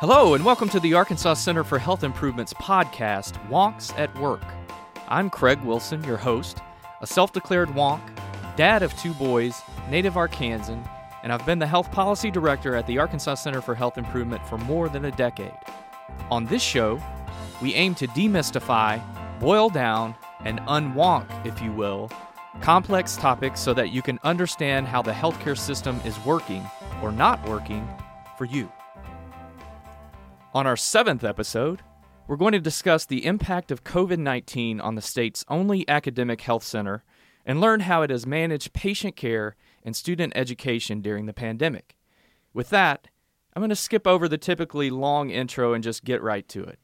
Hello, and welcome to the Arkansas Center for Health Improvement's podcast, Wonks at Work. I'm Craig Wilson, your host, a self declared wonk, dad of two boys, native Arkansan, and I've been the health policy director at the Arkansas Center for Health Improvement for more than a decade. On this show, we aim to demystify, boil down, and unwonk, if you will, complex topics so that you can understand how the healthcare system is working or not working for you. On our seventh episode, we're going to discuss the impact of COVID 19 on the state's only academic health center and learn how it has managed patient care and student education during the pandemic. With that, I'm going to skip over the typically long intro and just get right to it.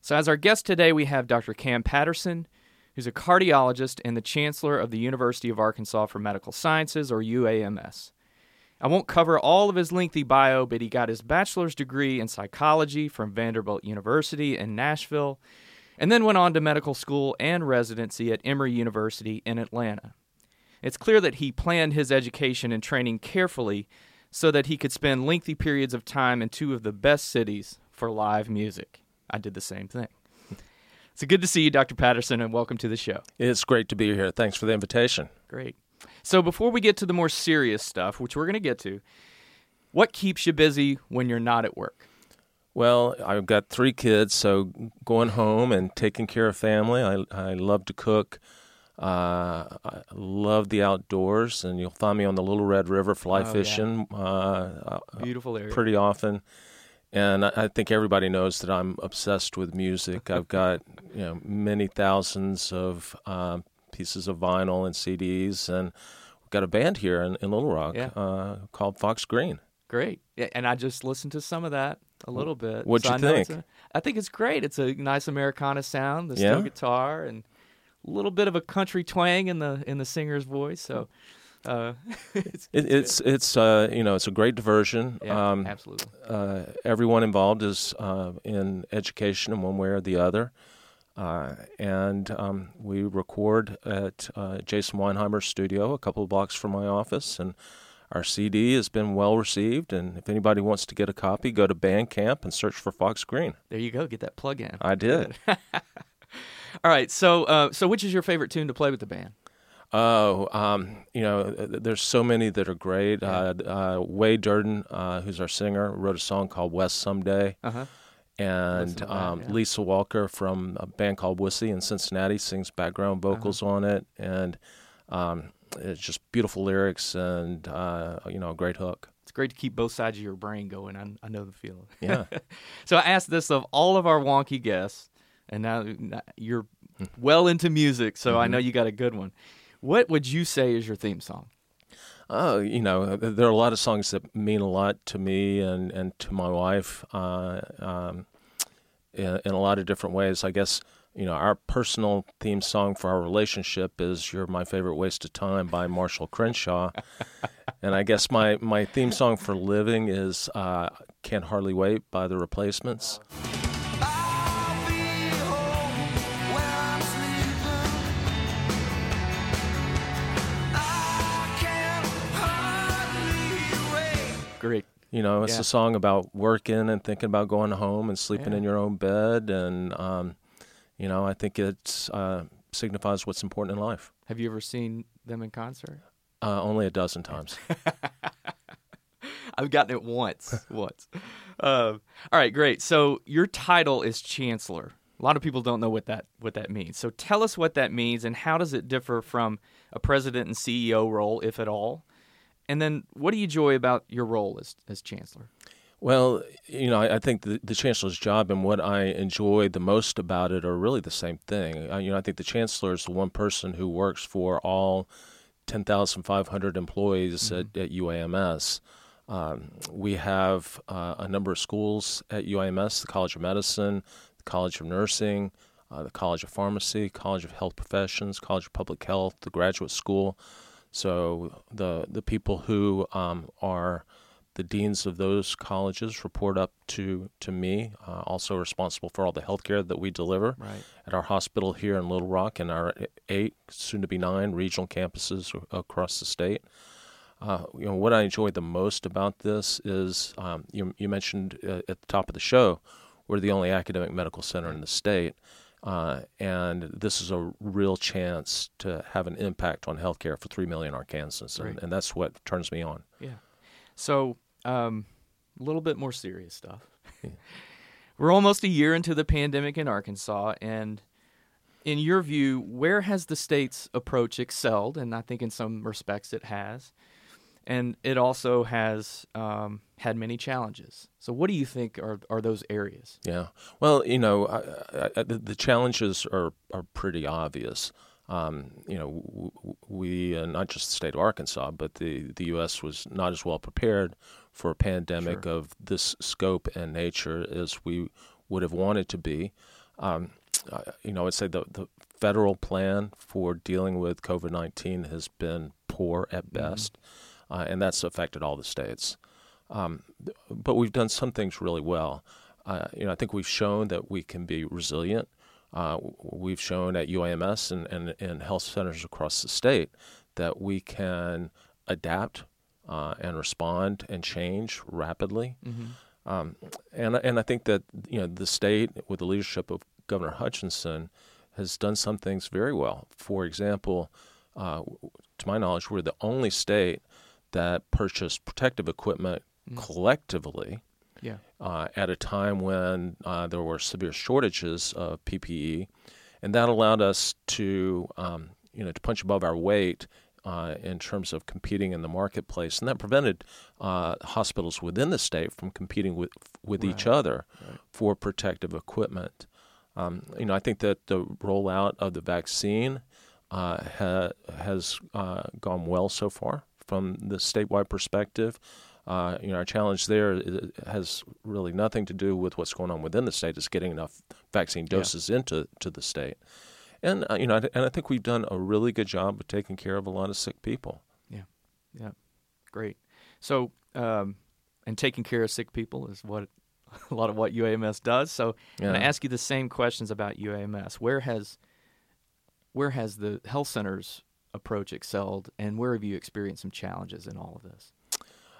So, as our guest today, we have Dr. Cam Patterson, who's a cardiologist and the chancellor of the University of Arkansas for Medical Sciences, or UAMS. I won't cover all of his lengthy bio, but he got his bachelor's degree in psychology from Vanderbilt University in Nashville, and then went on to medical school and residency at Emory University in Atlanta. It's clear that he planned his education and training carefully so that he could spend lengthy periods of time in two of the best cities for live music. I did the same thing. It's good to see you, Dr. Patterson, and welcome to the show. It's great to be here. Thanks for the invitation. Great. So before we get to the more serious stuff, which we're going to get to, what keeps you busy when you're not at work? Well, I've got three kids, so going home and taking care of family. I, I love to cook. Uh, I love the outdoors, and you'll find me on the Little Red River fly Oh, yeah. fishing uh, Beautiful area. pretty often. And I I think everybody knows that I'm obsessed with music. I've got you know many thousands of um, pieces of vinyl and CDs, and we've got a band here in, in Little Rock Yeah. uh, called Fox Green. Great. Yeah, and I just listened to some of that a little bit. What'd you I think? a- I think it's great. It's a nice Americana sound, the Yeah? steel guitar, and a little bit of a country twang in the in the singer's voice. So, uh, it's, It, it's it's uh, you know it's a great diversion. yeah, um, absolutely. uh, everyone involved is uh, in education in one way or the other, and um, we record at uh, Jason Weinheimer's studio, a couple of blocks from my office, and our CD has been well received. And if anybody wants to get a copy, go to Bandcamp and search for Fox Green. There you go. Get that plug in. I did. All right. So, uh, so which is your favorite tune to play with the band? Oh, um, you know, there's so many that are great. Yeah. Uh, uh, Wade Durden, uh, who's our singer, wrote a song called West Someday. Uh huh. And that, um, yeah. Lisa Walker from a band called Wussy in Cincinnati sings background Uh-huh. vocals on it, and um, it's just beautiful lyrics and uh, you know a great hook. It's great to keep both sides of your brain going. I, I know the feeling. Yeah, So I asked this of all of our wonky guests, and now now you're well into music, so I know you got a good one. What would you say is your theme song? Oh, you know there are a lot of songs that mean a lot to me and and to my wife uh, um, in, in a lot of different ways. I guess. You know, our personal theme song for our relationship is "You're My Favorite Waste of Time" by Marshall Crenshaw, and I guess my, my theme song for living is uh, "Can't Hardly Wait" by the Replacements. Great. You know, it's Yeah. a song about working and thinking about going home and sleeping Yeah. in your own bed, and um, you know, I think it uh, signifies what's important in life. Have you ever seen them in concert? Uh, only a dozen times. I've gotten it once. once. Uh, all right, great. So your title is chancellor. A lot of people don't know what that what that means. So tell us what that means and how does it differ from a president and CEO role, if at all? And then what do you enjoy about your role as as chancellor? Well, you know, I, I think the, the chancellor's job and what I enjoy the most about it are really the same thing. Uh, you know, I think the chancellor is the one person who works for all 10,500 employees at, at UAMS. Um, we have uh, a number of schools at UAMS: the College of Medicine, the College of Nursing, uh, the College of Pharmacy, College of Health Professions, College of Public Health, the Graduate School. So the the people who um, are the deans of those colleges report up to to me. Uh, also responsible for all the healthcare that we deliver Right. at our hospital here in Little Rock and our eight, soon to be nine, regional campuses across the state. Uh, you know what I enjoy the most about this is um, you, you mentioned uh, at the top of the show we're the only academic medical center in the state, uh, and this is a real chance to have an impact on healthcare for three million Arkansans, and, Great. and that's what turns me on. Yeah. So, um, a little bit more serious stuff. We're almost a year into the pandemic in Arkansas, and in your view, where has the state's approach excelled? And I think in some respects it has. And it also has um, had many challenges. So, what do you think are, are those areas? Yeah. Well, you know, I, I, the, the challenges are are pretty obvious. Um, you know, w- w- we uh, not just the state of Arkansas, but the the U.S. was not as well prepared for a pandemic Sure. of this scope and nature as we would have wanted to be. Um, uh, you know, I'd say the the federal plan for dealing with COVID nineteen has been poor at best, uh, and that's affected all the states. Um, but we've done some things really well. Uh, you know, I think we've shown that we can be resilient. Uh, we've shown at UAMS and, and, and health centers across the state that we can adapt uh, and respond and change rapidly. Um, and and I think that you know the state, with the leadership of Governor Hutchinson, has done some things very well. For example, uh, to my knowledge, we're the only state that purchased protective equipment collectively Yeah. uh, at a time when uh, there were severe shortages of PPE, and that allowed us to, um, you know, to punch above our weight uh, in terms of competing in the marketplace, and that prevented uh, hospitals within the state from competing with with each other right. for protective equipment. Um, you know, I think that the rollout of the vaccine uh, ha- has uh, gone well so far from the statewide perspective. Uh, you know, our challenge there has really nothing to do with what's going on within the state. It's getting enough vaccine Yeah. doses into to the state, and uh, you know, and I think we've done a really good job of taking care of a lot of sick people. Yeah, yeah, great. So, um, and taking care of sick people is what a lot of what UAMS does. So, I'm going to ask you the same questions about UAMS. Where has where has the health center's approach excelled, and where have you experienced some challenges in all of this?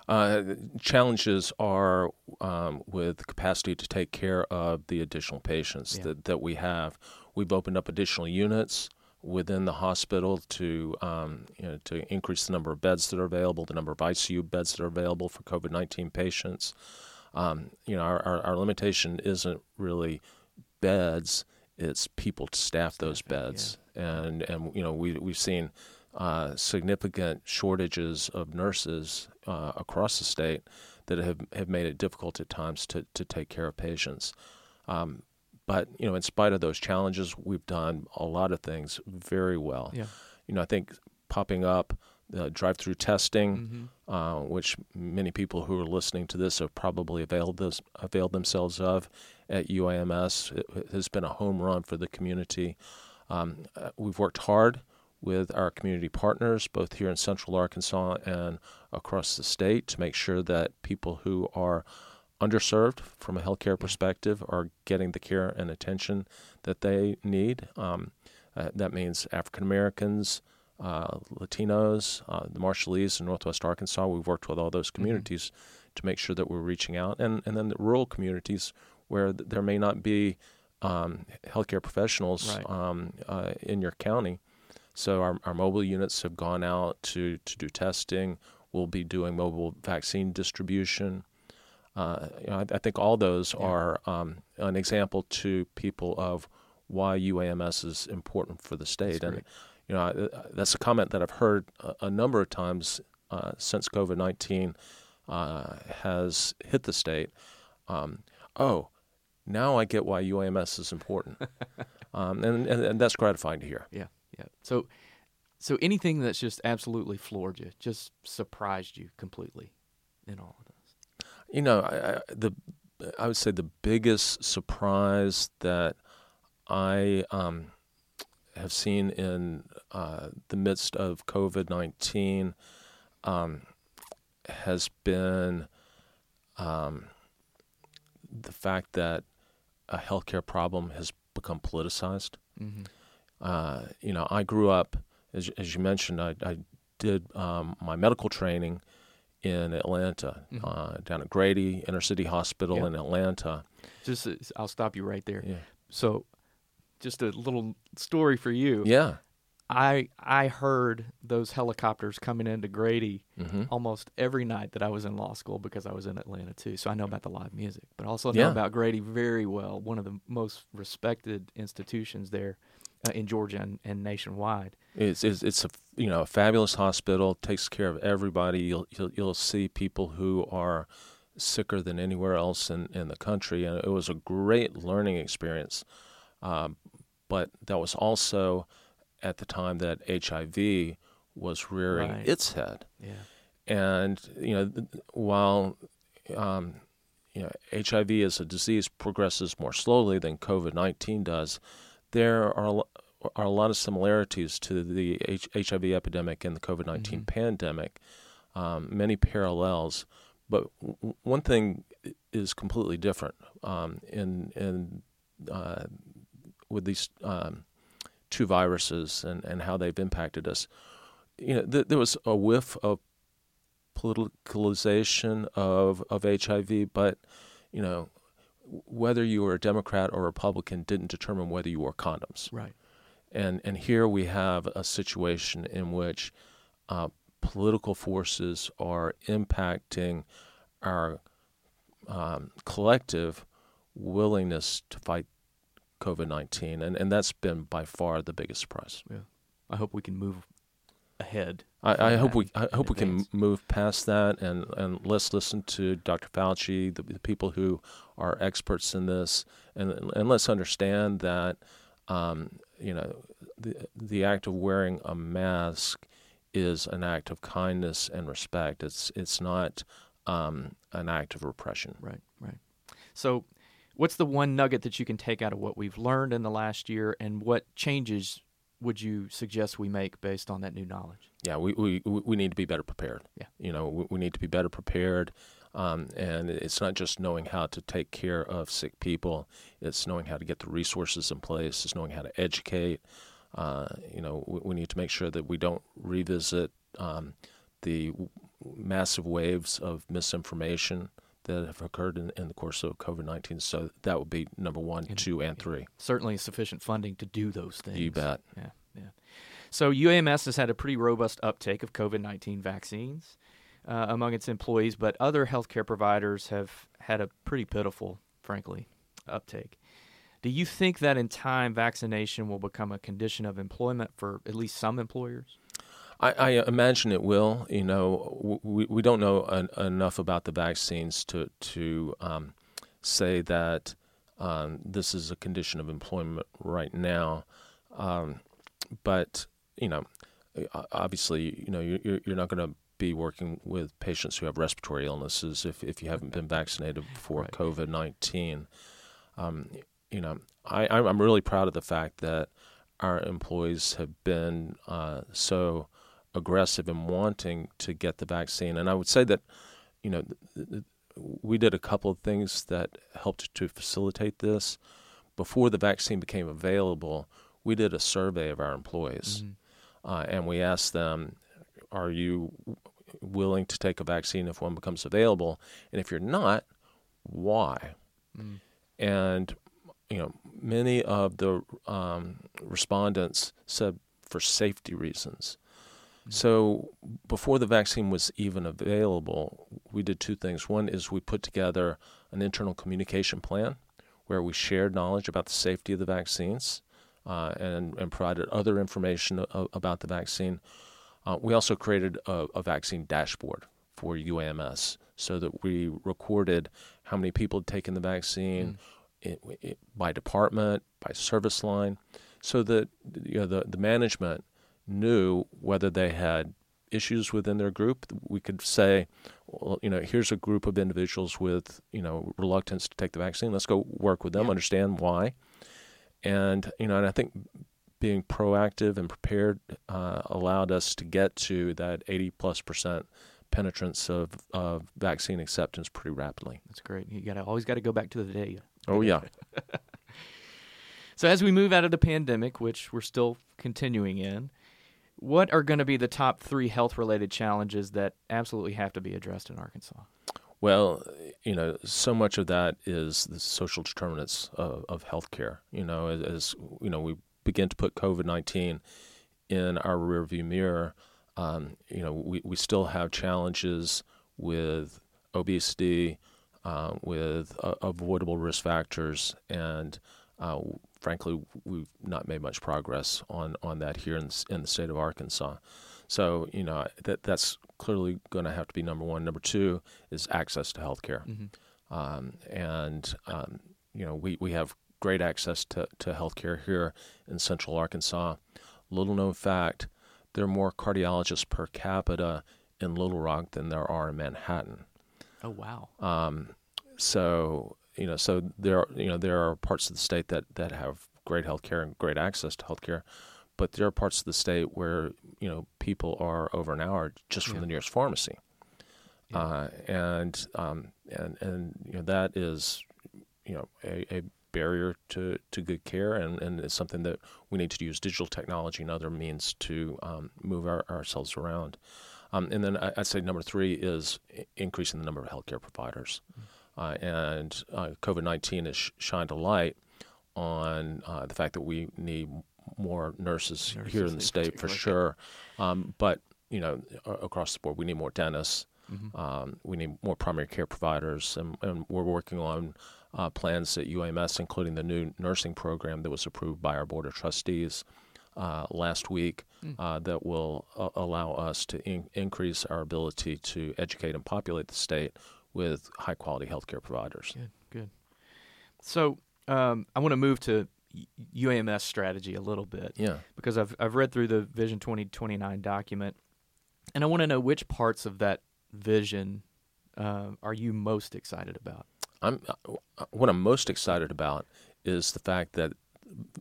Uh, challenges are um, with capacity to take care of the additional patients Yeah. that, that we have. We've opened up additional units within the hospital to um, you know, to increase the number of beds that are available, the number of ICU beds that are available for COVID nineteen patients. Um, you know, our, our, our limitation isn't really beds; it's people to staff those Staffing, yeah. beds, and and you know we we've seen uh, significant shortages of nurses uh, across the state that have, have made it difficult at times to, to take care of patients. Um, but you know, in spite of those challenges, we've done a lot of things very well. Yeah. You know, I think popping up the drive-through testing, Mhm. uh, which many people who are listening to this have probably availed this, availed themselves of at UAMS, it has been a home run for the community. Um, uh, we've worked hard with our community partners, both here in Central Arkansas and across the state, to make sure that people who are underserved from a healthcare perspective are getting the care and attention that they need. Um, uh, that means African Americans, uh, Latinos, uh, the Marshallese in Northwest Arkansas. We've worked with all those communities to make sure that we're reaching out, and and then the rural communities where th- there may not be um, healthcare professionals Right. um, uh, in your county. So our, our mobile units have gone out to, to do testing. We'll be doing mobile vaccine distribution. Uh, you know, I, I think all those Yeah. are um, an example to people of why UAMS is important for the state. and. You know, that's a comment that I've heard a, a number of times uh, since COVID nineteen uh, has hit the state. Um, oh, now I get why UAMS is important, um, and, and and that's gratifying to hear. Yeah, yeah. So, so anything that's just absolutely floored you, just surprised you completely in all of this. You know, I, I, the I would say the biggest surprise that I um, have seen in uh, the midst of COVID nineteen um, has been um, the fact that a healthcare problem has become politicized. Mm-hmm. Uh, you know, I grew up, as, as you mentioned, I, I did um, my medical training in Atlanta, uh, down at Grady Inner City Hospital Yeah. in Atlanta. Just, uh, I'll stop you right there. Yeah. So, just a little story for you. Yeah. I I heard those helicopters coming into Grady hmm almost every night that I was in law school because I was in Atlanta too. So I know about the live music, but also know Yeah. about Grady very well. One of the most respected institutions there uh, in Georgia and, and nationwide. It's, it's it's a you know a fabulous hospital. Takes care of everybody. You'll you'll, you'll see people who are sicker than anywhere else in, in the country, and it was a great learning experience. Um, but that was also at the time that HIV was rearing Right. its head. Yeah. and you know while um, you know HIV as a disease progresses more slowly than COVID nineteen does, there are a are a lot of similarities to the H- HIV epidemic and the COVID 19 Mhm. pandemic. Um, many parallels, but w- one thing is completely different. Um, in in uh, with these um, two viruses and, and how they've impacted us, you know, th- there was a whiff of politicalization of of HIV, but you know, whether you were a Democrat or Republican didn't determine whether you wore condoms. Right. And and here we have a situation in which uh, political forces are impacting our um, collective willingness to fight COVID nineteen, and and that's been by far the biggest surprise. Yeah. I hope we can move ahead. I, I hope we I hope we can move past that and, and let's listen to Dr. Fauci, the, the people who are experts in this, and and let's understand that um, you know the the act of wearing a mask is an act of kindness and respect. It's it's not um, an act of repression. Right, right. So, what's the one nugget that you can take out of what we've learned in the last year, and what changes would you suggest we make based on that new knowledge? yeah, we, we, we need to be better prepared. Yeah. You know, we, we need to be better prepared. Um, and it's not just knowing how to take care of sick people, it's knowing how to get the resources in place, it's knowing how to educate. Uh, you know, we, we need to make sure that we don't revisit um, the w- massive waves of misinformation that have occurred in, in the course of COVID 19. So that would be number one, And- two, and three. Certainly, sufficient funding to do those things. You bet. Yeah, yeah. So UAMS has had a pretty robust uptake of COVID nineteen vaccines uh, among its employees, but other healthcare providers have had a pretty pitiful, frankly, uptake. Do you think that in time vaccination will become a condition of employment for at least some employers? I, I imagine it will. You know, we we don't know en- enough about the vaccines to to um, say that um, this is a condition of employment right now. Um, but you know, obviously, you know, you're you're not going to be working with patients who have respiratory illnesses if if you haven't been vaccinated for Right. COVID nineteen. Um, you know, I I'm I'm really proud of the fact that our employees have been uh, so aggressive in wanting to get the vaccine. And I would say that, you know, th- th- we did a couple of things that helped to facilitate this. Before the vaccine became available, we did a survey of our employees, Mhm. uh, and we asked them, "Are you willing to take a vaccine if one becomes available? And if you're not, why?" Mm. and you know many of the um, respondents said for safety reasons. So before the vaccine was even available, we did two things. One is we put together an internal communication plan where we shared knowledge about the safety of the vaccines uh, and, and provided other information a- about the vaccine. Uh, we also created a, a vaccine dashboard for UAMS so that we recorded how many people had taken the vaccine it, it, by department, by service line, so that you know the, the management knew whether they had issues within their group. We could say, well, you know, here's a group of individuals with you know reluctance to take the vaccine. Let's go work with them, Yeah. understand why, and you know, and I think being proactive and prepared uh, allowed us to get to that 80 plus percent penetrance of, of vaccine acceptance pretty rapidly. That's great. You got to always got to go back to the data. Oh yeah, So as we move out of the pandemic, which we're still continuing in, What are going to be the top three health related challenges that absolutely have to be addressed in Arkansas? Well, you know, so much of that is the social determinants of, of healthcare. You know, as, as you know, we begin to put COVID nineteen in our rearview mirror. Um, you know, we, we still have challenges with obesity, uh, with uh, avoidable risk factors, and uh, frankly, we've not made much progress on, on that here in, in the state of Arkansas. So, you know, that that's clearly going to have to be number one. Number two is access to health care. Um, and, um, you know, we, we have great access to, to health care here in central Arkansas. Little known fact there are more cardiologists per capita in Little Rock than there are in Manhattan. Oh, wow. Um, so you know, so there are you know there are parts of the state that that have great health care and great access to health care, but there are parts of the state where you know people are over an hour just from Yeah. the nearest pharmacy, Yeah. uh, and um, and and you know that is you know a, a barrier to, to good care and, and it's something that we need to use digital technology and other means to um, move our, ourselves around. Um, and then I, I'd say number three is increasing the number of healthcare providers. Uh, and uh, COVID 19 has sh- shined a light on uh, the fact that we need more nurses, Nurses here in the state for sure. Um, but, you know, across the board, we need more dentists. Mhm. Um, we need more primary care providers, and, and we're working on uh, plans at UAMS, including the new nursing program that was approved by our board of trustees uh, last week, Hmm. uh, that will uh, allow us to in- increase our ability to educate and populate the state with high quality healthcare providers. Good, good. So um, I want to move to UAMS strategy a little bit Yeah. because I've I've read through the Vision 2029 document, and I want to know which parts of that vision uh, are you most excited about? I'm uh, what I'm most excited about is the fact that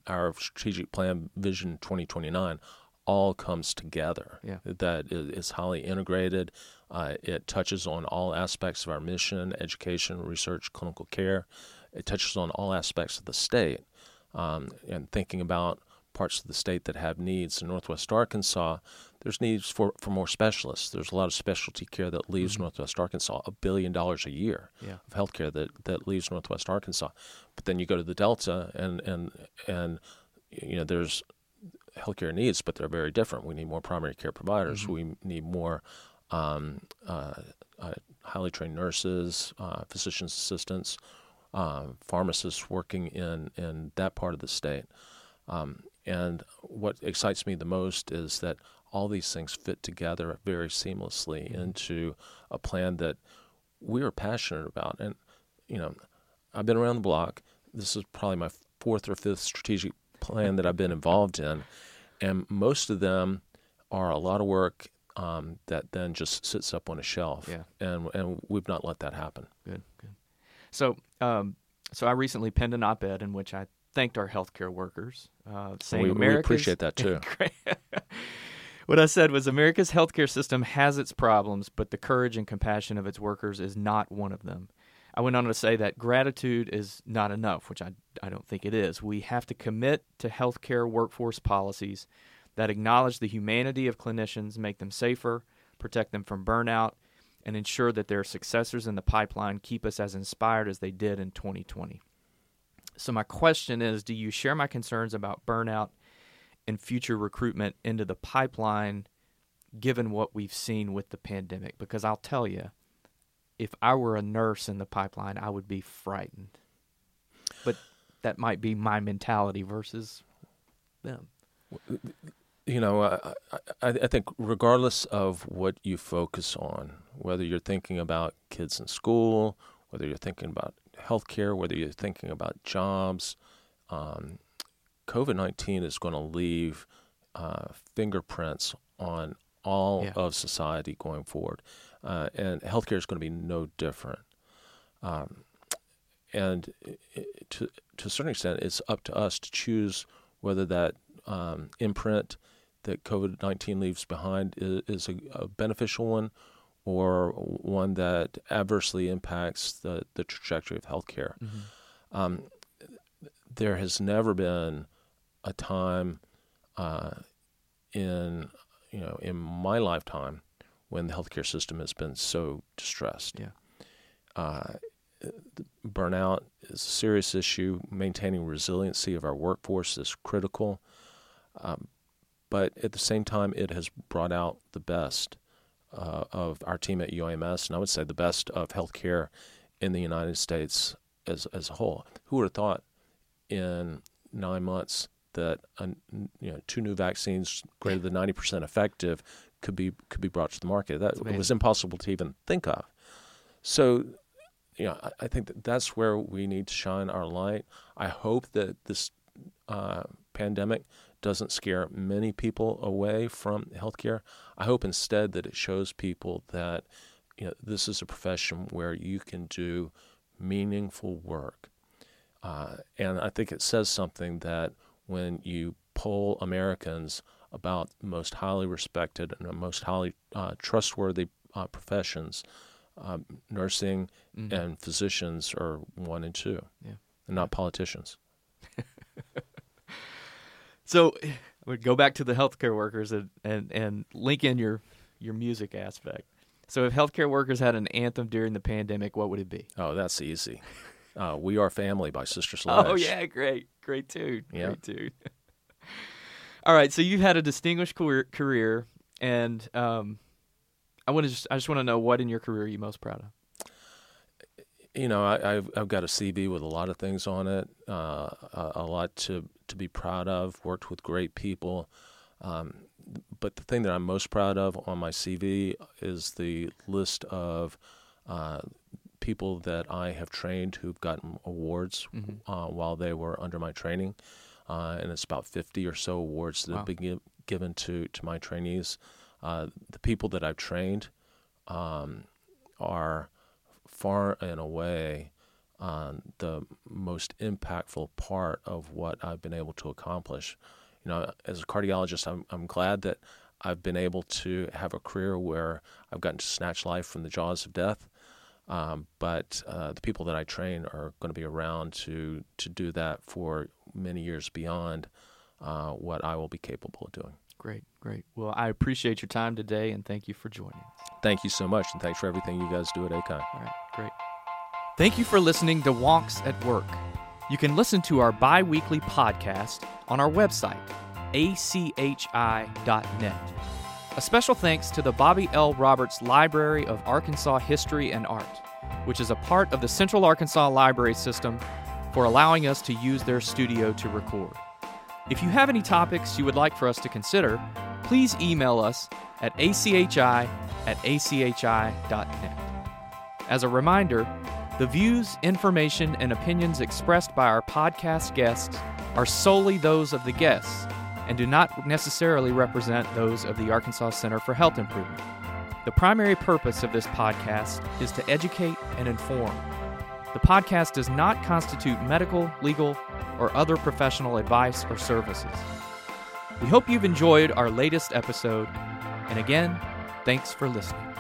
our strategic plan Vision 2029 all comes together. Yeah. That is highly integrated. Uh, it touches on all aspects of our mission: education, research, clinical care. It touches on all aspects of the state, um, and thinking about parts of the state that have needs. In Northwest Arkansas, there's needs for, for more specialists. There's a lot of specialty care that leaves Northwest Arkansas, a billion dollars a year Yeah. of healthcare that, that leaves Northwest Arkansas. But then you go to the Delta, and and and you know there's healthcare needs, but they're very different. We need more primary care providers. We need more um, uh, uh, highly trained nurses, uh, physicians assistants, uh, pharmacists working in in that part of the state. Um, and what excites me the most is that all these things fit together very seamlessly into a plan that we are passionate about. And, you know, I've been around the block. This is probably my fourth or fifth strategic plan that I've been involved in. And most of them are a lot of work um, that then just sits up on a shelf. Yeah. And, and we've not let that happen. Good, good. So, um, so I recently penned an op-ed in which I thanked our healthcare workers, uh, saying we, we appreciate that too. What I said was America's healthcare system has its problems, but the courage and compassion of its workers is not one of them. I went on to say that gratitude is not enough, which I, I don't think it is. We have to commit to healthcare workforce policies that acknowledge the humanity of clinicians, make them safer, protect them from burnout, and ensure that their successors in the pipeline keep us as inspired as they did in 2020. So, my question is Do you share my concerns about burnout and future recruitment into the pipeline given what we've seen with the pandemic? Because I'll tell you, if I were a nurse in the pipeline, I would be frightened. But that might be my mentality versus them. you know, I, I, I think regardless of what you focus on, whether you're thinking about kids in school, whether you're thinking about healthcare, whether you're thinking about jobs, um, COVID 19 is going to leave uh, fingerprints on all Yeah. of society going forward. Uh, and healthcare is going to be no different. Um, and i- i- to, to a certain extent, it's up to us to choose whether that um, imprint that COVID 19 leaves behind is, is a, a beneficial one or one that adversely impacts the, the trajectory of healthcare. Um, there has never been a time uh, in you know, in my lifetime, when the healthcare system has been so distressed. Yeah. Uh, burnout is a serious issue. Maintaining resiliency of our workforce is critical. Um, but at the same time, it has brought out the best uh, of our team at UAMS, and I would say the best of healthcare in the United States as as a whole. Who would have thought in nine months that uh, you know two new vaccines greater than ninety percent effective could be could be brought to the market? That was impossible to even think of. So, you know, I, I think that that's where we need to shine our light. I hope that this uh, pandemic doesn't scare many people away from healthcare. I hope instead that it shows people that you know this is a profession where you can do meaningful work, uh, and I think it says something that when you poll Americans about most highly respected and most highly uh, trustworthy uh, professions, um, nursing Mhm. and physicians are one and two, Yeah. and not politicians. So I would go back to the healthcare workers and, and, and link in your your music aspect. So if healthcare workers had an anthem during the pandemic, what would it be? Oh, that's easy. Uh, we Are Family by Sister Sledge. Oh yeah, great, great Yeah. great tune. All right, so you've had a distinguished career, career and um, I want to just I just want to know what in your career are you most proud of. You know, I, I've, I've got a CV with a lot of things on it, uh, a, a lot to, to be proud of, worked with great people. Um, but the thing that I'm most proud of on my CV is the list of uh, people that I have trained who've gotten awards Mhm. uh, while they were under my training. Uh, and it's about 50 or so awards that Wow. have been gi- given to, to my trainees. Uh, the people that I've trained um, are far and away um, the most impactful part of what I've been able to accomplish. You know, as a cardiologist, I'm, I'm glad that I've been able to have a career where I've gotten to snatch life from the jaws of death. Um, but uh, the people that I train are going to be around to to do that for many years beyond uh, what I will be capable of doing. Great, great. Well, I appreciate your time today and thank you for joining us. Thank you so much, and thanks for everything you guys do at ACON. All right, great. Thank you for listening to Wonks at Work. You can listen to our bi weekly podcast on our website, achi.net. A special thanks to the Bobby L. Roberts Library of Arkansas History and Art, which is a part of the Central Arkansas Library System, for allowing us to use their studio to record. If you have any topics you would like for us to consider, please email us at achi at achi.net. As a reminder, the views, information, and opinions expressed by our podcast guests are solely those of the guests and do not necessarily represent those of the Arkansas Center for Health Improvement. The primary purpose of this podcast is to educate and inform. The podcast does not constitute medical, legal, or other professional advice or services. We hope you've enjoyed our latest episode, and again, thanks for listening.